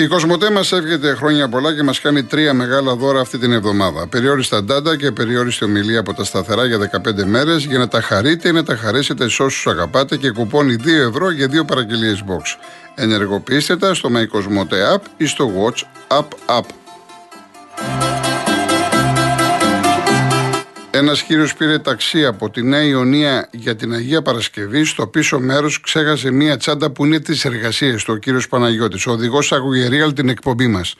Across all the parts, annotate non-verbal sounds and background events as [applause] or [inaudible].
Η Κοσμοτέ μας εύχεται χρόνια πολλά και μας κάνει τρία μεγάλα δώρα αυτή την εβδομάδα. Περιόριστα ντάντα και περιόριστη ομιλία από τα σταθερά για 15 μέρες για να τα χαρείτε ή να τα χαρίσετε σε όσους αγαπάτε και κουπώνει 2 ευρώ για δύο παραγγελίες box. Ενεργοποιήστε τα στο My Cosmote App ή στο Watch App App. Ένας κύριος πήρε ταξί από τη Νέα Ιωνία για την Αγία Παρασκευή. Στο πίσω μέρος ξέχασε μία τσάντα που είναι τη εργασία του, ο κύριος Παναγιώτης. Ο οδηγός άκουγε την εκπομπή μας.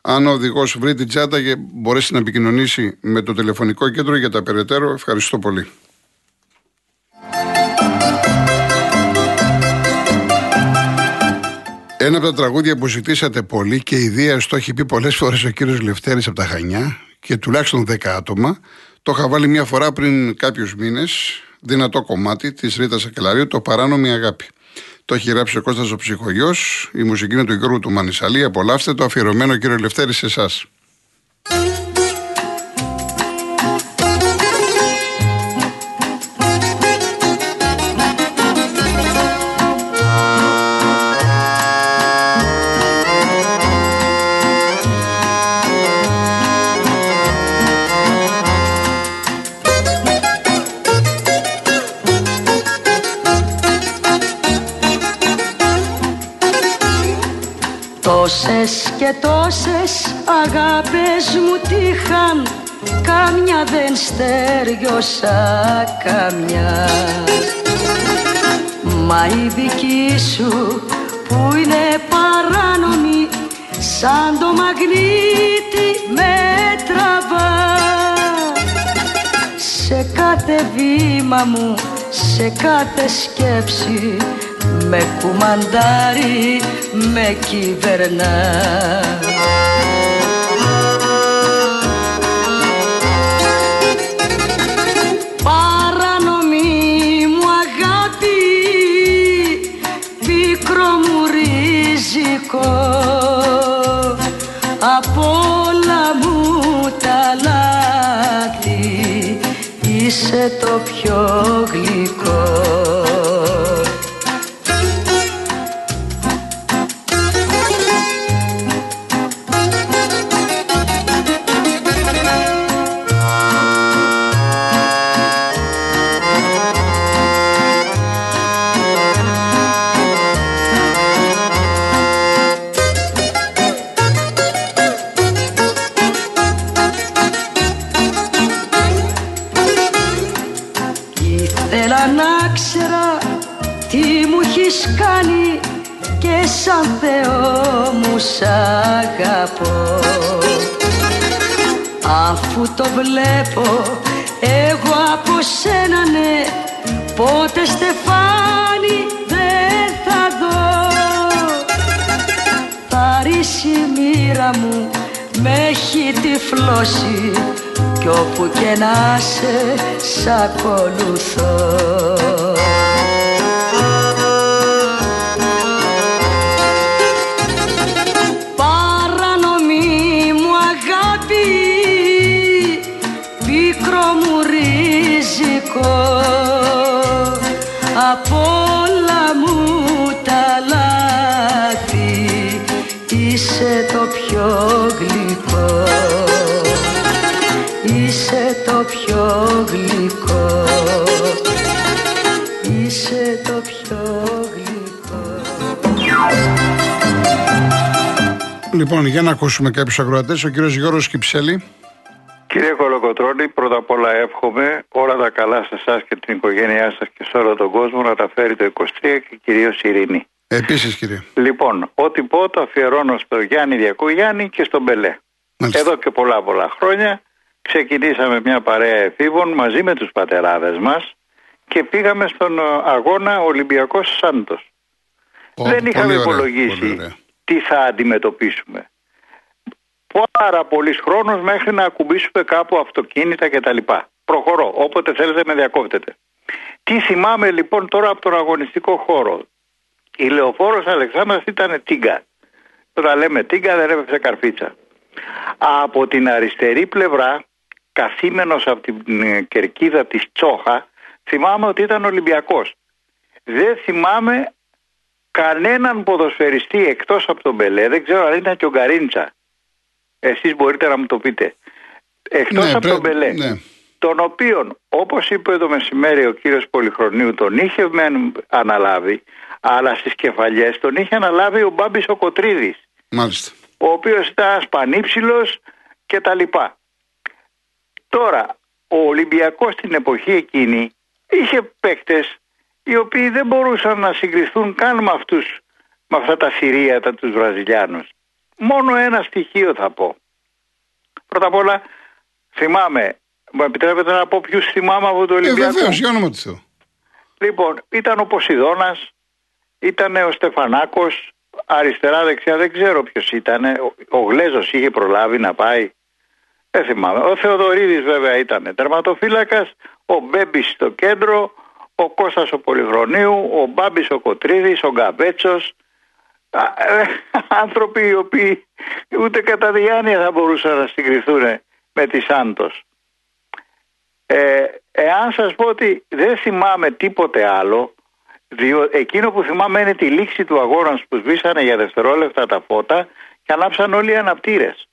Αν ο οδηγός βρει την τσάντα και μπορέσει να επικοινωνήσει με το τηλεφωνικό κέντρο για τα περαιτέρω, ευχαριστώ πολύ. Ένα από τα τραγούδια που ζητήσατε πολύ και ιδέα το έχει πει πολλές φορές ο κύριος Λευτέρης από τα Χανιά και τουλάχιστον 10 άτομα. Το είχα βάλει μια φορά πριν κάποιους μήνες. Δυνατό κομμάτι της Ρίτας Ακελαρίου, το παράνομη αγάπη. Το έχει γράψει ο Κώστας ο Ψυχογιός, η μουσική είναι του Γιώργου του Μανισαλή. Απολαύστε το αφιερωμένο κύριο Λευτέρη σε εσάς. Και τόσες αγάπες μου τύχαν Κάμια δεν στέριωσα καμιά. Μα η δική σου που είναι παράνομη Σαν το μαγνήτη με τραβά. Σε κάθε βήμα μου, σε κάθε σκέψη με κουμαντάρι με κυβερνά. Παρανομή μου αγάπη πίκρο μου ριζικό. Απ' όλα μου τα λάθη είσαι το πιο γλυκό αφού το βλέπω εγώ από σένα ναι πότε στεφάνι δεν θα δω. Θα ρίξει η μοίρα μου με έχει τυφλώσει κι όπου και να σε σ' ακολουθώ Λοιπόν, για να ακούσουμε κάποιους ακροατές, ο κύριος Γιώργος Κυψέλη. Κύριε Κολοκοτρώνη, πρώτα απ' όλα εύχομαι όλα τα καλά σε εσάς και την οικογένειά σας και σε όλο τον κόσμο να τα φέρει το 23 και κυρίως ειρήνη. Επίσης, κύριε. Λοιπόν, ό,τι πω το αφιερώνω στο Γιάννη Διακογιάννη και στον Μπελέ. Εδώ και πολλά πολλά χρόνια ξεκινήσαμε μια παρέα εφήβων μαζί με τους πατεράδες μας και πήγαμε στον αγώνα Ολυμπιακός Σάντος. Δεν είχαμε υπολογίσει τι θα αντιμετωπίσουμε πάρα πολλή χρόνος μέχρι να ακουμπήσουμε κάπου αυτοκίνητα κτλ. Προχωρώ. Όποτε θέλετε με διακόπτετε. Τι θυμάμαι λοιπόν τώρα από τον αγωνιστικό χώρο. Η λεωφόρος Αλεξάνδρας ήταν τίγκα. Τώρα λέμε τίγκα δεν έπαιξε καρφίτσα. Από την αριστερή πλευρά, καθήμενος από την ε, κερκίδα της Τσόχα, θυμάμαι ότι ήταν Ολυμπιακός. Δεν θυμάμαι κανέναν ποδοσφαιριστή εκτός από τον Μπελέ, δεν ξέρω αν ήταν και ο Γκαρίντσα. Εσείς μπορείτε να μου το πείτε. Εκτός Ναι, από πρέ- τον Μπελέ. ναι. Τον οποίον, όπως είπε το μεσημέρι ο κύριος Πολυχρονίου, τον είχε μεν αναλάβει, αλλά στις κεφαλιές τον είχε αναλάβει ο Μπάμπης ο Κοτρίδης Μάλιστα. ο οποίος ήταν σπανίψιλος και τα λοιπά. Τώρα, ο Ολυμπιακός στην εποχή εκείνη είχε παίκτες οι οποίοι δεν μπορούσαν να συγκριθούν καν με αυτούς, με αυτά τα θηρίατα τους Βραζιλιάνους. Μόνο ένα στοιχείο θα πω. Πρώτα απ' όλα θυμάμαι, μου επιτρέπετε να πω ποιους θυμάμαι από το Ε, Ολυμπιακό. βεβαίως, για όνομα του Θεού. Λοιπόν, ήταν ο Ποσειδώνας, ήταν ο Στεφανάκος, αριστερά δεξιά δεν ξέρω ποιος ήταν. Ο, ο Γλέζος είχε προλάβει να πάει. Δεν θυμάμαι. Ο Θεοδωρίδης βέβαια ήταν τερματοφύλακας, ο Μπέμπης στο κέντρο, ο Κώστας ο Πολυχρονίου, ο Μπάμπης ο Κοτρίδης, ο Γκαβέτσος. Α, ε, άνθρωποι οι οποίοι ούτε κατά διάνοια θα μπορούσαν να συγκριθούν με τη Σάντος. Ε, εάν σας πω ότι δεν θυμάμαι τίποτε άλλο, διό, εκείνο που θυμάμαι είναι τη λήξη του αγώνα που σβήσανε για δευτερόλεπτα τα φώτα και ανάψαν όλοι οι αναπτήρες.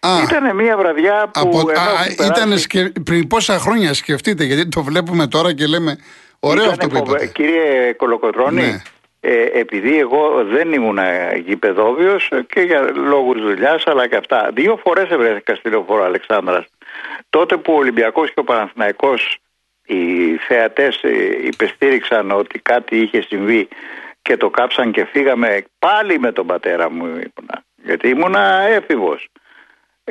Α, Ήταν μια βραδιά που από, ενώ α, έχουν περάσει- ήταν σκε- πριν πόσα χρόνια σκεφτείτε, γιατί το βλέπουμε τώρα και λέμε ωραίο Ήτανε αυτό που φοβε- είπατε. Κύριε Κολοκοτρώνη, Ναι. ε, επειδή εγώ δεν ήμουν γηπεδόβιος ε, και για λόγους δουλειάς, αλλά και αυτά. Δύο φορές ευρέθηκα στη λεωφόρο Αλεξάνδρας. Τότε που ο Ολυμπιακός και ο Παναθηναϊκός οι θεατές ε, υπεστήριξαν ότι κάτι είχε συμβεί και το κάψαν και φύγαμε πάλι με τον πατέρα μου ήμουνα. Γιατί ήμουνα έφηβος.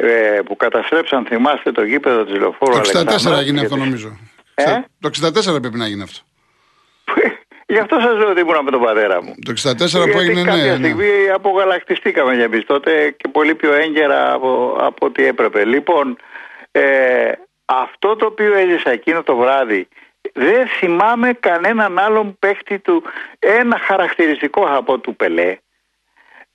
Ε, που καταστρέψαν, θυμάστε, το γήπεδο της λεωφόρου Το 64 Αλεξάνδρας έγινε και αυτό τις- νομίζω. Ε; Το 64 πρέπει να γίνει αυτό. [laughs] Γι' αυτό σας λέω ότι ήμουνα με τον πατέρα μου. Το 64 που Γιατί έγινε, κάποια ναι, ναι. στιγμή απογαλακτιστήκαμε για εμείς τότε και πολύ πιο έγκαιρα από, από ό,τι έπρεπε. Λοιπόν, ε, αυτό το οποίο έζησα εκείνο το βράδυ δεν θυμάμαι κανέναν άλλον παίχτη του ένα χαρακτηριστικό από του Πελέ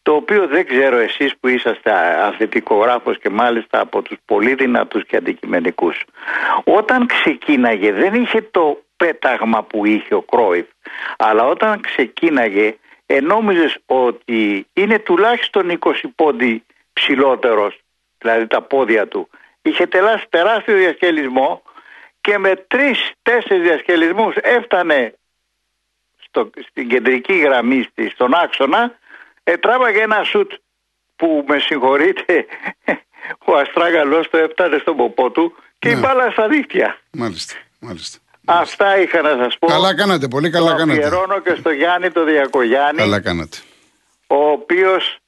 το οποίο δεν ξέρω εσείς που είσαστε αθλητικογράφος και μάλιστα από τους πολύ δυνατούς και αντικειμενικούς. Όταν ξεκίναγε δεν είχε το πέταγμα που είχε ο Κρόιφ, αλλά όταν ξεκίναγε ενόμιζες ότι είναι τουλάχιστον 20 πόντι ψηλότερος, δηλαδή τα πόδια του. Είχε τελάσει τεράστιο διασκελισμό και με τρεις-τέσσερις διασκελισμούς έφτανε στο, στην κεντρική γραμμή στη, στον άξονα ετράβαγε ένα σουτ που με συγχωρείτε [laughs] ο Αστράγαλος το έφτανε στον ποπό του και η Ναι. μπάλα στα δίχτυα. Μάλιστα. μάλιστα. Αυτά είχα να σας πω. Καλά κάνατε, πολύ καλά το κάνατε. αφιερώνω και στο Γιάννη το Διακογιάννη Καλά κάνατε. ο οποίος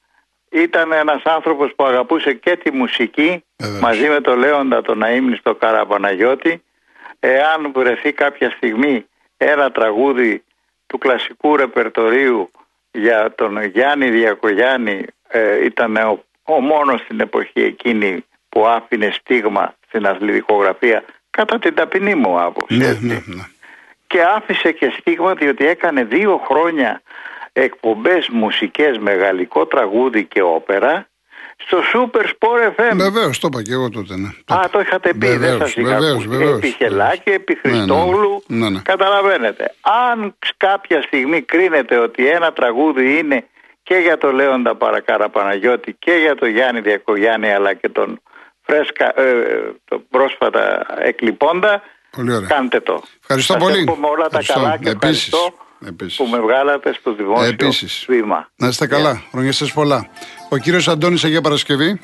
ήταν ένας άνθρωπος που αγαπούσε και τη μουσική Βεβαίως. μαζί με τον Λέοντα τον Αείμνηστο Καραπαναγιώτη εάν βρεθεί κάποια στιγμή ένα τραγούδι του κλασικού ρεπερτορίου για τον Γιάννη Διακογιάννη ε, ήταν ο, ο μόνος στην εποχή εκείνη που άφηνε στίγμα στην αθλητικογραφία κατά την ταπεινή μου άποψη. Ναι, έτσι ναι, ναι. και άφησε και στίγμα διότι έκανε δύο χρόνια εκπομπές μουσικές με γαλλικό τραγούδι και όπερα στο Super Sport FM. Βεβαίως, το είπα και εγώ τότε. Ναι. Α, το είχατε πει, δεν Βεβαίως, σας είχα βεβαίως, ακούσει. βεβαίως, Επί Χελάκη, επί Ναι, ναι, ναι. Χριστόγλου, Ναι, ναι. καταλαβαίνετε. Αν κάποια στιγμή κρίνετε ότι ένα τραγούδι είναι και για τον Λέοντα Παρακάρα Παναγιώτη και για τον Γιάννη Διακογιάννη αλλά και τον φρέσκα, ε, τον πρόσφατα εκλειπώντα, Πολύ ωραία. κάντε το. Ευχαριστώ Σας πολύ. εύχομαι όλα τα Ευχαριστώ. καλά και Επίσης. ευχαριστώ Επίσης. που με βγάλατε στο δημόσιο Επίσης. βήμα. Να είστε καλά. Χρόνια σας πολλά. Ο κύριος Αντώνης Αγία Παρασκευή.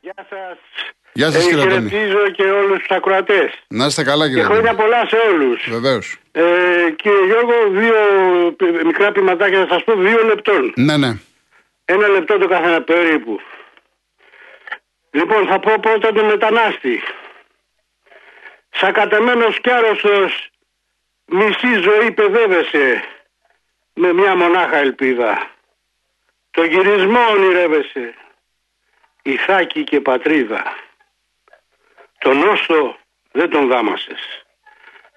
Γεια σας. Γεια σας, ε, κύριε Αντώνη. χαιρετίζω και όλους τους ακροατές. Να είστε καλά Και κύριε χρόνια Αντώνη. πολλά σε όλους. Βεβαίως. Ε, κύριε Γιώργο, δύο πι- μικρά ποιηματάκια θα σας πω δύο λεπτών. Ναι, ναι. Ένα λεπτό το καθένα περίπου. Λοιπόν, θα πω πρώτα τον μετανάστη. Σακατεμένος κι άρρωστος, μισή ζωή παιδεύεσαι με μια μονάχα ελπίδα. Το γυρισμό ονειρεύεσαι, ηθάκι και πατρίδα. Τον όστο δεν τον δάμασες.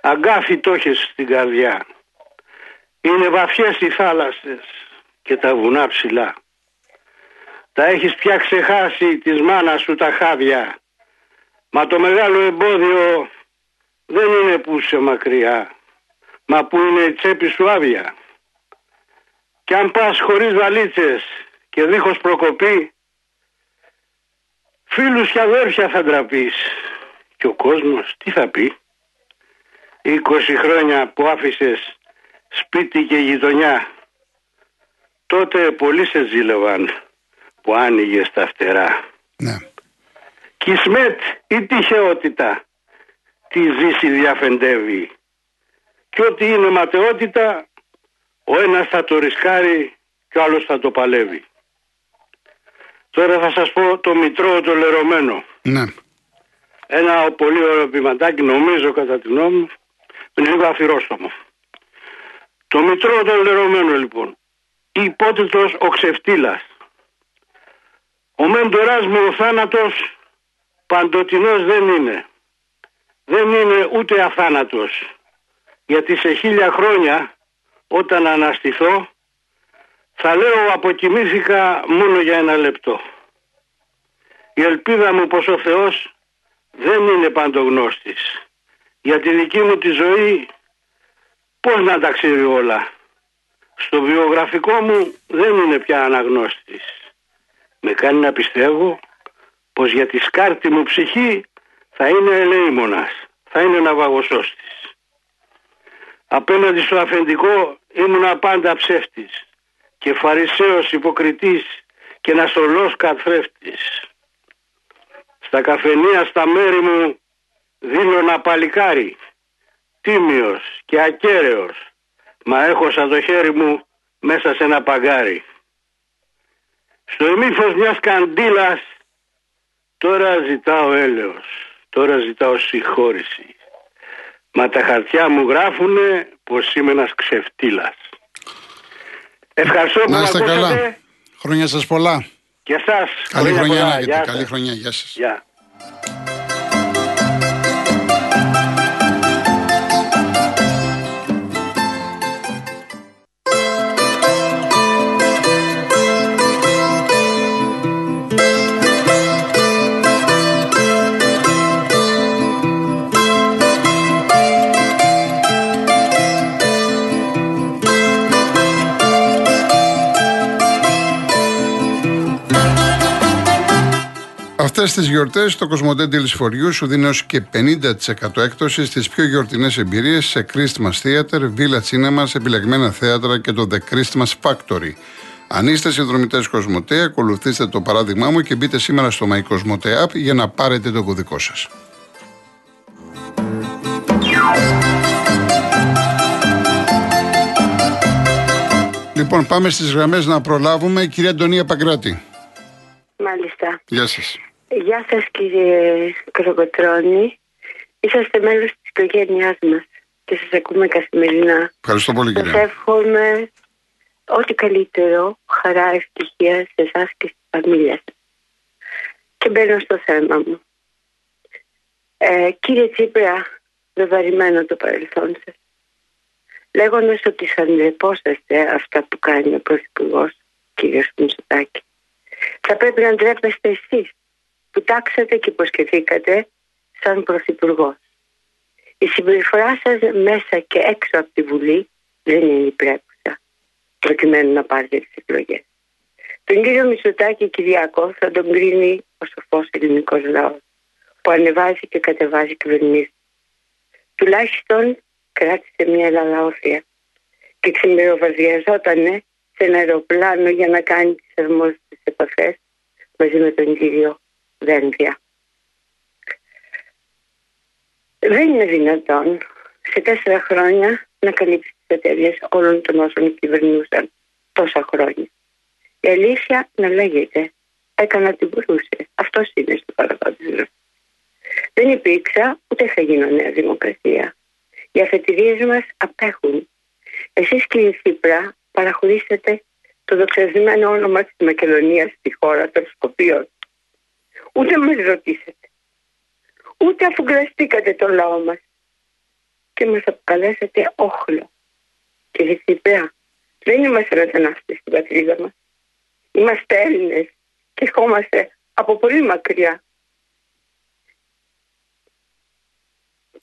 Αγκάθι το έχεις στην καρδιά. Είναι βαθιές οι θάλασσες και τα βουνά ψηλά. Τα έχεις πια ξεχάσει της μάνας σου τα χάδια. Μα το μεγάλο εμπόδιο δεν είναι που είσαι μακριά. Μα που είναι η τσέπη σου άδεια. Και αν πας χωρίς βαλίτσες και δίχως προκοπή φίλους και αδέρφια θα ντραπείς και ο κόσμος τι θα πει; 20 χρόνια που άφησες σπίτι και γειτονιά τότε πολλοί σε ζήλευαν που άνοιγε τα φτερά. Ναι. Κισμέτ ή τυχεότητα τη ζήση διαφεντεύει και ό,τι είναι ματαιότητα ο ένας θα το ρισκάρει και ο άλλος θα το παλεύει. Τώρα θα σας πω το μητρό το λερωμένο. Ναι. Ένα πολύ ωραίο ποιηματάκι νομίζω κατά την γνώμη μου είναι λίγο αφιρόστομο. Το μητρό το λερωμένο λοιπόν. Υπότιτλος ο ξεφτύλας. Ο μέντοράς μου ο θάνατος παντοτινός δεν είναι. Δεν είναι ούτε αθάνατος. Γιατί σε χίλια χρόνια όταν αναστηθώ θα λέω αποκοιμήθηκα μόνο για ένα λεπτό. Η ελπίδα μου πως ο Θεός δεν είναι παντογνώστης. Για τη δική μου τη ζωή πώς να τα ξέρει όλα. Στο βιογραφικό μου δεν είναι πια αναγνώστης. Με κάνει να πιστεύω πως για τη σκάρτη μου ψυχή θα είναι ελεήμονας, θα είναι ναυαγοσώστης. Απέναντι στο αφεντικό ήμουνα πάντα ψεύτης και φαρισαίος υποκριτής και ναστολός καθρέφτης. Στα καφενεία στα μέρη μου δίνω ένα παλικάρι, τίμιος και ακέραιος, μα έχω σαν το χέρι μου μέσα σε ένα παγκάρι. Στο ημίφος μιας καντήλας τώρα ζητάω έλεος, τώρα ζητάω συγχώρηση. Μα τα χαρτιά μου γράφουνε πως είμαι ένας ξεφτύλας. Ευχαριστώ που Να είστε με καλά. ακούσατε. Χρόνια σας πολλά. Και εσάς. Καλή χρόνια χρονιά πολλά. να έχετε. Γεια Καλή σας. χρονιά. Γεια σας. Γεια. Αυτές τις γιορτές το Κοσμοτέ Φοριού σου δίνει έως και 50% έκπτωση στις πιο γιορτινές εμπειρίες σε Christmas Theater, Villa Cinemas, επιλεγμένα θέατρα και το The Christmas Factory. Αν είστε συνδρομητές Κοσμοτέ, ακολουθήστε το παράδειγμά μου και μπείτε σήμερα στο My Cosmote App για να πάρετε το κωδικό σας. Λοιπόν, πάμε στις γραμμές να προλάβουμε. Κυρία Αντωνία Παγκράτη. Μάλιστα. Γεια σας. Γεια σας κύριε Κροκοτρώνη. Είσαστε μέλος της οικογένειάς μας και σας ακούμε καθημερινά. Ευχαριστώ πολύ, Σας κυρία. εύχομαι ό,τι καλύτερο, χαρά, ευτυχία σε εσάς και στη φαμίλια σας. Και μπαίνω στο θέμα μου. Ε, κύριε Τσίπρα, βεβαρημένο το παρελθόν σας. Λέγοντας ότι θα ντρεπόσαστε αυτά που κάνει ο Πρωθυπουργός, κύριος Μητσοτάκη. Θα πρέπει να ντρέπεστε εσείς που τάξατε και υποσχεθήκατε σαν Πρωθυπουργό. Η συμπεριφορά σας μέσα και έξω από τη Βουλή δεν είναι υπρέπουσα προκειμένου να πάρετε τις εκλογές. Τον κύριο Μητσοτάκη Κυριακό θα τον κρίνει ο σοφός ελληνικός λαός που ανεβάζει και κατεβάζει κυβερνήσεις. Τουλάχιστον κράτησε μια λαλαόφια και ξημεροβαδιαζόταν σε ένα αεροπλάνο για να κάνει τις αρμόδιες επαφές μαζί με τον κύριο Δένδια. Δεν είναι δυνατόν σε τέσσερα χρόνια να καλύψεις τις εταιρείες όλων των όσων κυβερνούσαν τόσα χρόνια. Η αλήθεια να λέγεται έκανα ό,τι μπορούσε. Αυτός είναι στο παρελθόν της ζωής. Δεν υπήρξα ούτε θα γίνω νέα δημοκρατία. Οι αφετηρίες μας απέχουν. Εσείς κύριε Τσίπρα παραχωρήσατε το δοξασμένο όνομα της Μακεδονίας στη χώρα των Σκοπίων. Ούτε μας ρωτήσατε. Ούτε αφουγκραστήκατε τον λαό μας. Και μας αποκαλέσατε όχλο. Κύριε Τσίπρα, δεν είμαστε μετανάστες στην πατρίδα μας. Είμαστε Έλληνες και ερχόμαστε από πολύ μακριά.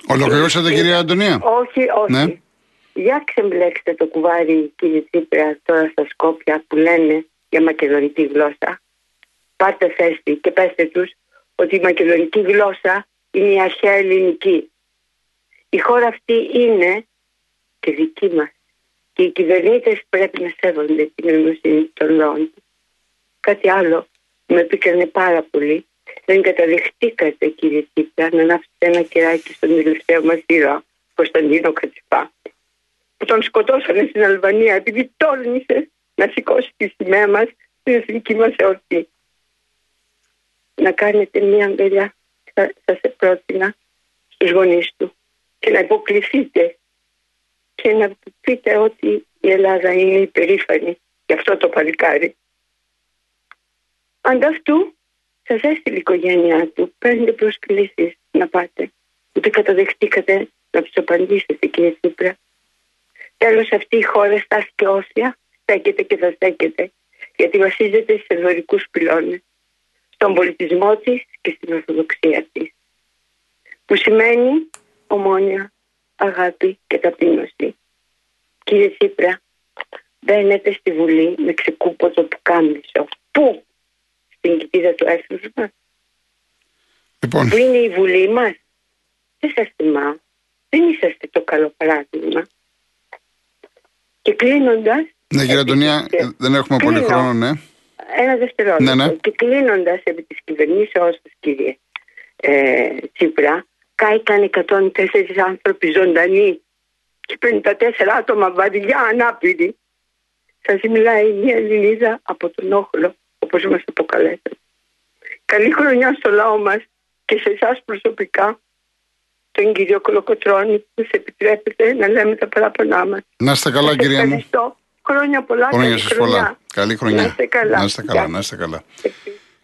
Ολοκληρώσατε, κυρία Αντωνία; Όχι, όχι. Ναι. για ξεμπλέξτε το κουβάρι κύριε Τσίπρα τώρα στα Σκόπια που λένε για μακεδονική γλώσσα. Πάρτε θέση και πέστε τους ότι η μακεδονική γλώσσα είναι η αρχαία ελληνική. Η χώρα αυτή είναι και δική μας. Και οι κυβερνήτες πρέπει να σέβονται την νοημοσύνη των λαών. Κάτι άλλο με πήκανε πάρα πολύ. Δεν καταδεχτήκατε κύριε Τσίπρα να ανάψετε ένα κεράκι στον τελευταίο μας ήρωα Κωνσταντίνο Κατσιπά που τον σκοτώσανε στην Αλβανία επειδή τόλμησε να σηκώσει τη σημαία μας στην εθνική μας εορτή. Να κάνετε μια αγκαλιά, θα, θα σε πρότεινα στους γονείς του και να υποκληθείτε και να πείτε ότι η Ελλάδα είναι υπερήφανη για αυτό το παλικάρι. Ανταυτού σας έστειλε η οικογένειά του πέντε προσκλήσεις να πάτε. Ούτε καταδεχτήκατε να τους απαντήσετε, κύριε Τσίπρα. Τέλος, αυτή η χώρα στάθηκε όσια, στέκεται και θα στέκεται, γιατί βασίζεται σε δωρικούς πυλώνες, στον πολιτισμό της και στην ορθοδοξία της. Που σημαίνει ομόνια, αγάπη και ταπείνωση. Κύριε Τσίπρα, μπαίνετε στη Βουλή με ξεκούποτο που κάμισο. Πού; Στην κοιτίδα του έθνους μας. Λοιπόν. Που είναι η Βουλή μας. Δεν σας θυμάμαι. Δεν είσαστε το καλό παράδειγμα. Και κλείνοντας. Ναι, κύριε Αντωνία, δεν έχουμε πολύ χρόνο, ναι. Ένα δευτερόλεπτο. Ναι, ναι. Και κλείνοντας επί της κυβερνήσεώ σα, κύριε ε, Τσίπρα, κάηκαν 104 άνθρωποι ζωντανοί και 54 άτομα βαριά ανάπηροι. Σας μιλάει μια Ελληνίδα από τον Όχλο, όπως μας αποκαλέσατε. Καλή χρονιά στο λαό μας και σε εσάς προσωπικά, τον κύριο Κολοκοτρώνη, που σε επιτρέπετε να λέμε τα παράπονά μας. Να είστε καλά, κυρία μου. Ευχαριστώ. Χρόνια πολλά. Χρόνια σας πολλά. Καλή χρονιά. Να είστε καλά. Να είστε καλά. Να είστε καλά.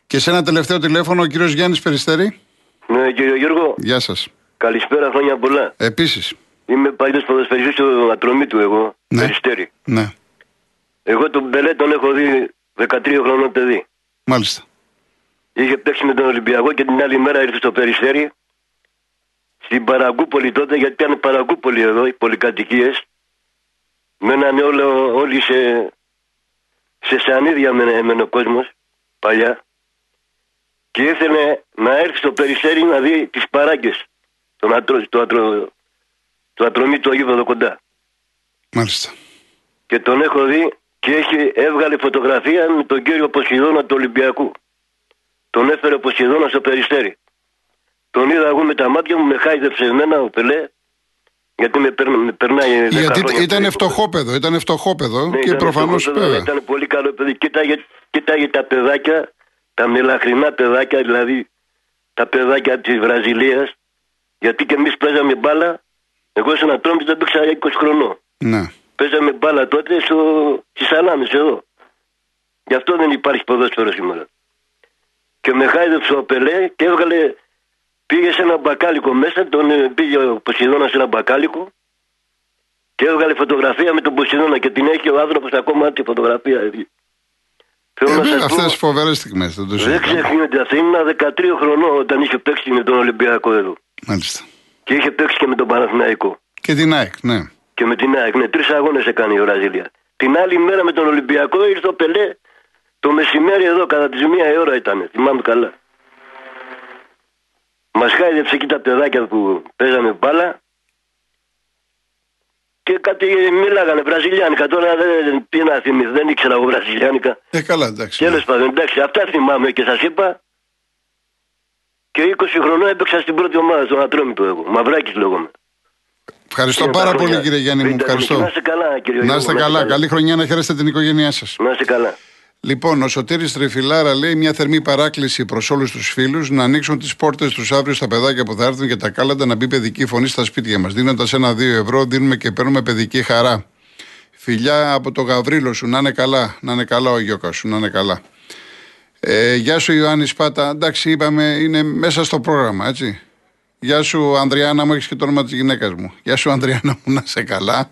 Και σε ένα τελευταίο τηλέφωνο, ο κύριος Γιάννης Περιστέρη. Ναι, κύριο Γιώργο. Γεια σας. Καλησπέρα, χρόνια πολλά. Επίσης. Είμαι παλιός ποδοσφαιριστής στο ατρομή του εγώ. Ναι. Περιστέρη. Ναι. Εγώ τον Μπελέ τον έχω δει 13 χρονών παιδί. Μάλιστα. Είχε παίξει με τον Ολυμπιακό και την άλλη μέρα ήρθε στο Περιστέρη. Στην Παραγκούπολη τότε, γιατί ήταν Παραγκούπολη εδώ, οι πολυκατοικίες. Μένανε όλο, όλοι σε, σε σανίδια με ο κόσμος παλιά. Και ήθελε να έρθει στο Περιστέρη να δει τις παράγκες τον ατρο, το, ατρο, το ατρομή του Αγίου κοντά. Μάλιστα. Και τον έχω δει και έχει, έβγαλε φωτογραφία με τον κύριο Ποσειδώνα του Ολυμπιακού. Τον έφερε ο Ποσειδώνας στο Περιστέρι. Τον είδα εγώ με τα μάτια μου, με χάιδεψε εμένα ο Πελέ, γιατί με, περ, με περνάει. Γιατί ήταν φτωχόπεδο, ήταν φτωχόπεδο ναι, και προφανώς βέβαια. Ήταν πολύ καλό παιδί. Κοίταγε, κοίταγε τα παιδάκια, τα μελαχρινά παιδάκια, δηλαδή τα παιδάκια της Βραζιλίας, γιατί και εμείς παίζαμε μπάλα. Εγώ σε ένα τρόμο δεν παίξα 20 χρονών. Ναι. Παίζαμε μπάλα τότε στο... στις Αλάμε εδώ. Γι' αυτό δεν υπάρχει ποδόσφαιρο σήμερα. Και με χάιδεψε ο Πελέ και έβγαλε. Πήγε σε ένα μπακάλικο μέσα, τον ε, πήγε ο Ποσειδώνας σε ένα μπακάλικο και έβγαλε φωτογραφία με τον Ποσειδώνα και την έχει ο άνθρωπος ακόμα τη φωτογραφία. Θέλω ε, να Αυτές τις φοβερές στιγμές. Δεν, δεν ξεχνιέται. Αυτή ήμουν 13 χρονών όταν είχε παίξει με τον Ολυμπιακό εδώ. Μάλιστα. Και είχε παίξει και με τον Παναθηναϊκό. Και την ΑΕΚ, ναι. Και με την ΑΕΚ, ναι. Τρεις αγώνες έκανε η Βραζιλία. Την άλλη μέρα με τον Ολυμπιακό ήρθε ο Πελέ το μεσημέρι εδώ, κατά τη μία ώρα ήταν. Θυμάμαι καλά. Μας χάιδεψε εκεί τα παιδάκια που παίζαμε μπάλα και κάτι μιλάγανε βραζιλιάνικα. Τώρα δεν τι να θυμηθεί, δεν ήξερα εγώ βραζιλιάνικα. Ε, καλά, εντάξει. Τέλος πάντων, εντάξει, αυτά θυμάμαι και σας είπα. Και 20 χρονών έπαιξα στην πρώτη ομάδα, στον Ατρόμητο εγώ. Μαυράκι λέγομαι. Ευχαριστώ πάρα πολύ κύριε Γιάννη μου. Ευχαριστώ. Να είστε καλά, κύριε Να είστε καλά. Καλή χρονιά να χαίρεστε την οικογένειά σας. Να είστε καλά. Λοιπόν, ο Σωτήρης Τρεφιλάρα λέει μια θερμή παράκληση προς όλους τους φίλους να ανοίξουν τις πόρτες τους αύριο στα παιδάκια που θα έρθουν και τα κάλαντα να μπει παιδική φωνή στα σπίτια μας. Δίνοντας ένα-δύο ευρώ, δίνουμε και παίρνουμε παιδική χαρά. Φιλιά από το Γαβρίλο σου, να είναι καλά. Να είναι καλά ο Γιώκα σου, να είναι καλά. Ε, γεια σου Ιωάννη Σπάτα. Εντάξει, είπαμε, είναι μέσα στο πρόγραμμα, έτσι. Γεια σου Ανδριάννα μου, έχεις και το όνομα της γυναίκας μου. Γεια σου Ανδριάννα μου, να σε καλά.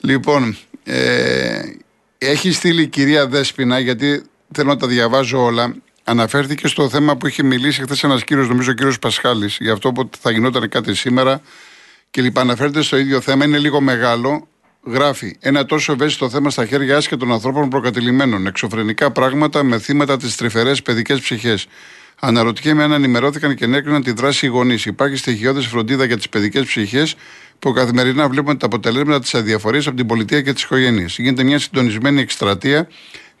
Λοιπόν, ε, έχει στείλει η κυρία Δέσποινα, γιατί θέλω να τα διαβάζω όλα. Αναφέρθηκε στο θέμα που είχε μιλήσει χθες ένας κύριος, νομίζω ο κύριος Πασχάλης, για αυτό που θα γινόταν κάτι σήμερα και λοιπά. Αναφέρεται στο ίδιο θέμα, είναι λίγο μεγάλο. γράφει ένα τόσο ευαίσθητο θέμα στα χέρια άσχετων ανθρώπων προκατηλημένων. Εξωφρενικά πράγματα με θύματα τις τρυφερές παιδικές ψυχές. Αναρωτιέμαι αν ενημερώθηκαν και ενέκριναν τη δράση οι γονείς. Υπάρχει στοιχειώδης φροντίδα για τις παιδικές ψυχές που καθημερινά βλέπουμε τα αποτελέσματα της αδιαφορίας από την πολιτεία και τις οικογένειες. Γίνεται μια συντονισμένη εκστρατεία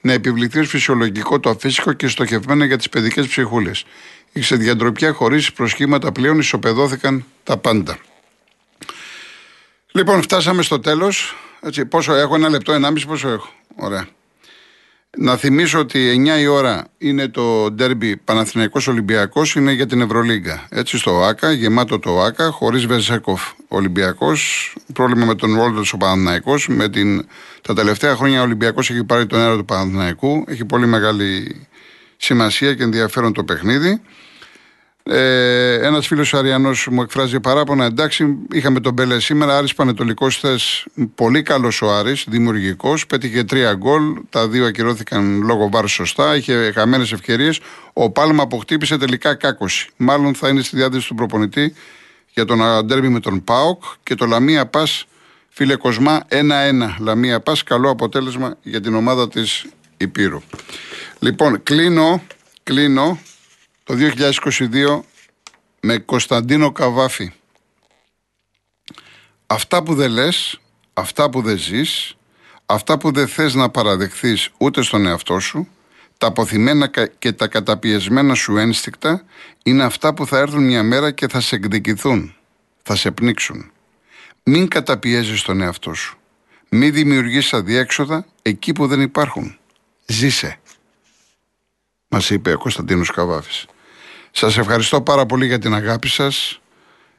να επιβληθεί ως φυσιολογικό το αφύσικο και στοχευμένο για τις παιδικές ψυχούλες. Η ξεδιαντροπιά χωρίς προσχήματα πλέον ισοπεδώθηκαν τα πάντα. Λοιπόν, φτάσαμε στο τέλος. Πόσο έχω, ένα λεπτό, ενάμιση, πόσο έχω. Ωραία. Να θυμίσω ότι 9 η ώρα είναι το ντέρμπι Παναθηναϊκός Ολυμπιακός, είναι για την Ευρωλίγκα. Έτσι στο ΆΚΑ, γεμάτο το ΆΚΑ, χωρίς Βεζέκοφ Ολυμπιακός, πρόβλημα με τον Ρόλτος ο Παναθηναϊκός, με την... τα τελευταία χρόνια ο Ολυμπιακός έχει πάρει τον αέρα του Παναθηναϊκού, έχει πολύ μεγάλη σημασία και ενδιαφέρον το παιχνίδι. Ε, Ένας φίλος Αριανός μου εκφράζει παράπονα. Εντάξει, είχαμε τον Μπέλε σήμερα. Άρης Πανετολικός θες. Πολύ καλός ο Άρης, δημιουργικός. Πέτυχε τρία γκολ. Τα δύο ακυρώθηκαν λόγω βάρου σωστά. Είχε χαμένες ευκαιρίες. Ο Πάλμα αποκτήπησε τελικά κάκωση. Μάλλον θα είναι στη διάθεση του προπονητή για τον αντέρμπι με τον Πάοκ και το Λαμία Πας. Φίλε Κοσμά, 1-1. Λαμία Πας. Καλό αποτέλεσμα για την ομάδα της Υπήρου. Λοιπόν, κλείνω, κλείνω το 2022 με Κωνσταντίνο Καβάφη. Αυτά που δεν λες, αυτά που δεν ζεις, αυτά που δεν θες να παραδεχθείς ούτε στον εαυτό σου, τα αποθυμένα και τα καταπιεσμένα σου ένστικτα είναι αυτά που θα έρθουν μια μέρα και θα σε εκδικηθούν, θα σε πνίξουν. Μην καταπιέζεις τον εαυτό σου. Μην δημιουργείς αδιέξοδα εκεί που δεν υπάρχουν. Ζήσε. Μας είπε ο Κωνσταντίνος Καβάφης. Σας ευχαριστώ πάρα πολύ για την αγάπη σας.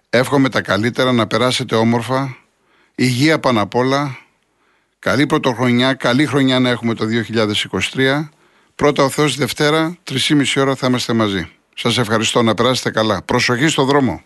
Εύχομαι τα καλύτερα να περάσετε όμορφα. Υγεία πάνω απ' όλα. Καλή πρωτοχρονιά, καλή χρονιά να έχουμε το 2023. Πρώτα ο Θεός Δευτέρα, 3,5 ώρα θα είμαστε μαζί. Σας ευχαριστώ να περάσετε καλά. Προσοχή στο δρόμο.